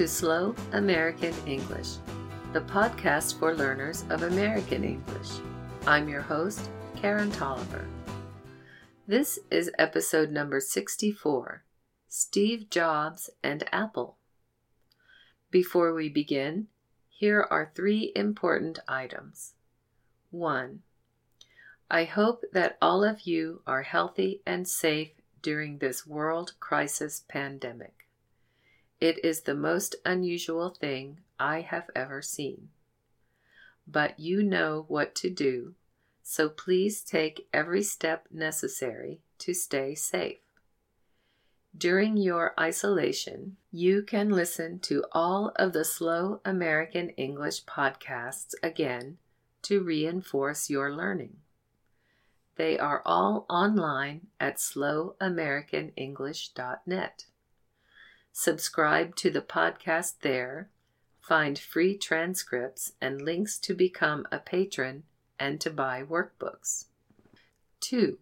to Slow American English, the podcast for learners of American English. I'm your host, Karen Tolliver. This is episode number 64 Steve Jobs and Apple. Before we begin, here are three important items. 1. I hope that all of you are healthy and safe during this world crisis pandemic. It is the most unusual thing I have ever seen. But you know what to do, so please take every step necessary to stay safe. During your isolation, you can listen to all of the Slow American English podcasts again to reinforce your learning. They are all online at slowamericanenglish.net. Subscribe to the podcast there, find free transcripts and links to become a patron and to buy workbooks. 2.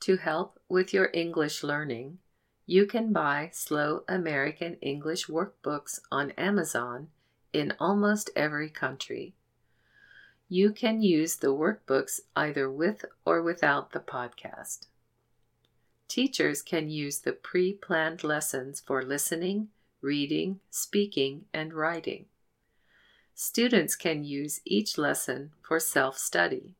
To help with your English learning, you can buy Slow American English workbooks on Amazon in almost every country. You can use the workbooks either with or without the podcast. Teachers can use the pre planned lessons for listening, reading, speaking, and writing. Students can use each lesson for self study.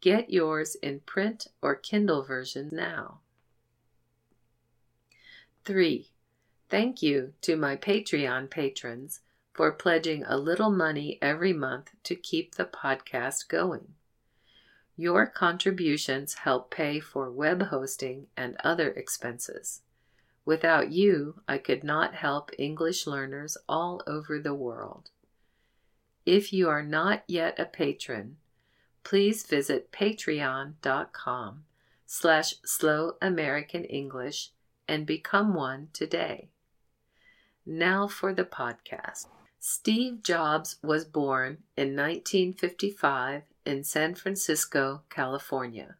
Get yours in print or Kindle version now. 3. Thank you to my Patreon patrons for pledging a little money every month to keep the podcast going. Your contributions help pay for web hosting and other expenses. Without you, I could not help English learners all over the world. If you are not yet a patron, please visit patreon.com slash slow American English and become one today. Now for the podcast. Steve Jobs was born in 1955 in San Francisco, California.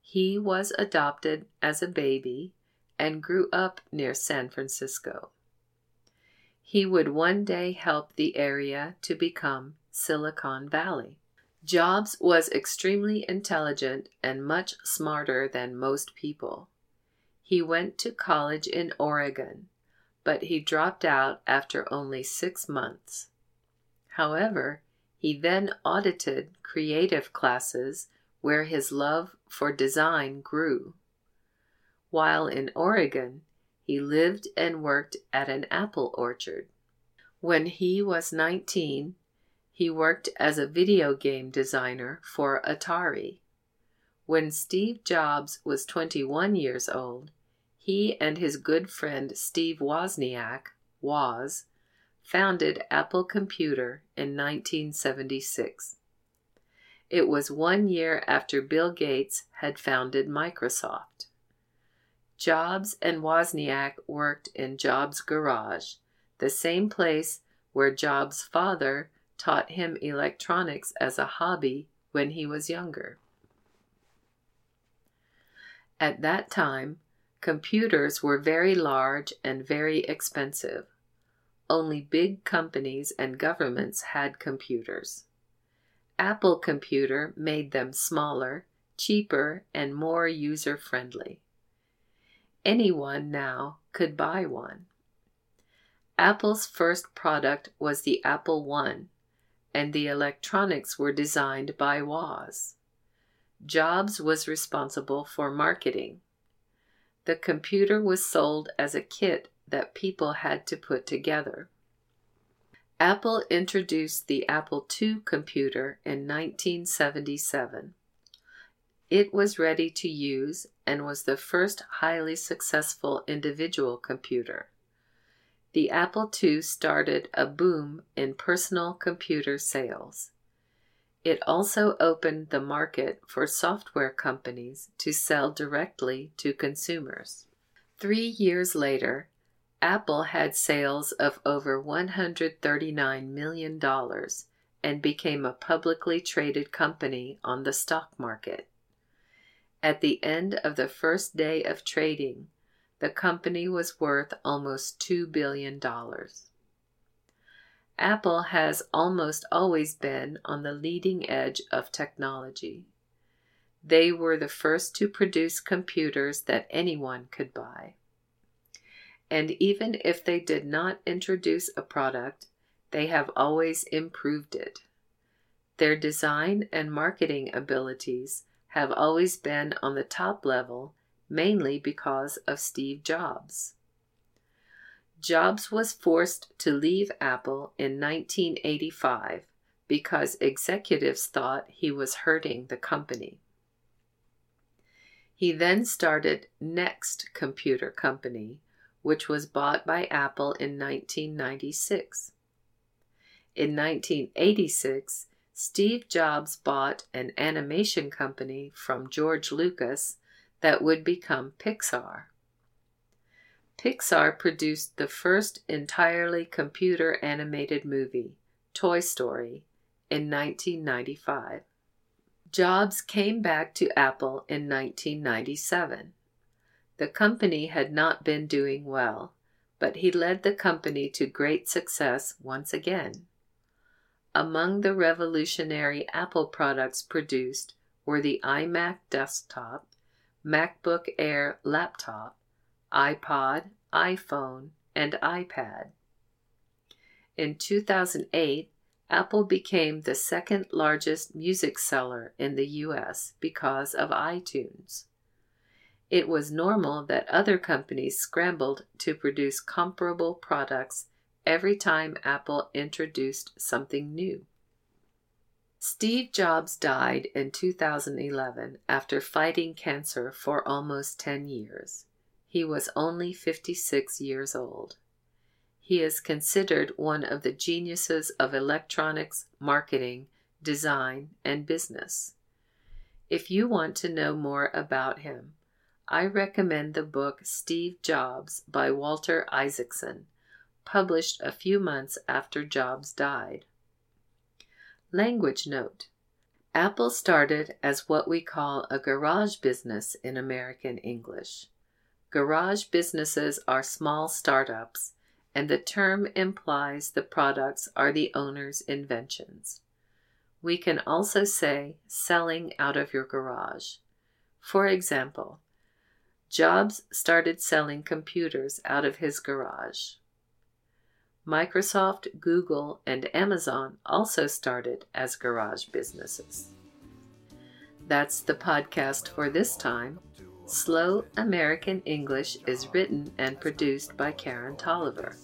He was adopted as a baby and grew up near San Francisco. He would one day help the area to become Silicon Valley. Jobs was extremely intelligent and much smarter than most people. He went to college in Oregon but he dropped out after only six months. However, he then audited creative classes where his love for design grew. While in Oregon, he lived and worked at an apple orchard. When he was 19, he worked as a video game designer for Atari. When Steve Jobs was 21 years old, he and his good friend Steve Wozniak, Woz, founded Apple Computer in 1976. It was one year after Bill Gates had founded Microsoft. Jobs and Wozniak worked in Jobs' garage, the same place where Jobs' father taught him electronics as a hobby when he was younger. At that time, Computers were very large and very expensive. Only big companies and governments had computers. Apple Computer made them smaller, cheaper, and more user friendly. Anyone now could buy one. Apple's first product was the Apple I, and the electronics were designed by Woz. Jobs was responsible for marketing. The computer was sold as a kit that people had to put together. Apple introduced the Apple II computer in 1977. It was ready to use and was the first highly successful individual computer. The Apple II started a boom in personal computer sales. It also opened the market for software companies to sell directly to consumers. Three years later, Apple had sales of over $139 million and became a publicly traded company on the stock market. At the end of the first day of trading, the company was worth almost $2 billion. Apple has almost always been on the leading edge of technology. They were the first to produce computers that anyone could buy. And even if they did not introduce a product, they have always improved it. Their design and marketing abilities have always been on the top level, mainly because of Steve Jobs. Jobs was forced to leave Apple in 1985 because executives thought he was hurting the company. He then started Next Computer Company, which was bought by Apple in 1996. In 1986, Steve Jobs bought an animation company from George Lucas that would become Pixar. Pixar produced the first entirely computer animated movie, Toy Story, in 1995. Jobs came back to Apple in 1997. The company had not been doing well, but he led the company to great success once again. Among the revolutionary Apple products produced were the iMac desktop, MacBook Air laptop, iPod, iPhone, and iPad. In 2008, Apple became the second largest music seller in the US because of iTunes. It was normal that other companies scrambled to produce comparable products every time Apple introduced something new. Steve Jobs died in 2011 after fighting cancer for almost 10 years. He was only 56 years old. He is considered one of the geniuses of electronics, marketing, design, and business. If you want to know more about him, I recommend the book Steve Jobs by Walter Isaacson, published a few months after Jobs died. Language note Apple started as what we call a garage business in American English. Garage businesses are small startups and the term implies the products are the owner's inventions. We can also say selling out of your garage. For example, Jobs started selling computers out of his garage. Microsoft, Google, and Amazon also started as garage businesses. That's the podcast for this time. Slow American English is written and produced by Karen Tolliver.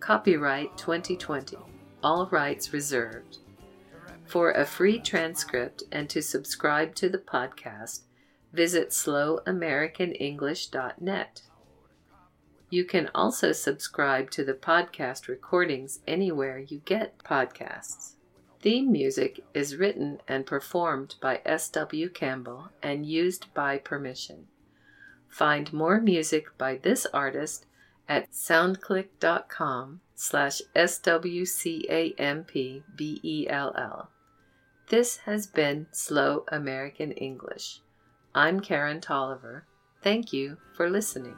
Copyright 2020. All rights reserved. For a free transcript and to subscribe to the podcast, visit slowamericanenglish.net. You can also subscribe to the podcast recordings anywhere you get podcasts. Theme music is written and performed by S.W. Campbell and used by permission. Find more music by this artist at soundclick.com slash swcampbell. This has been Slow American English. I'm Karen Tolliver. Thank you for listening.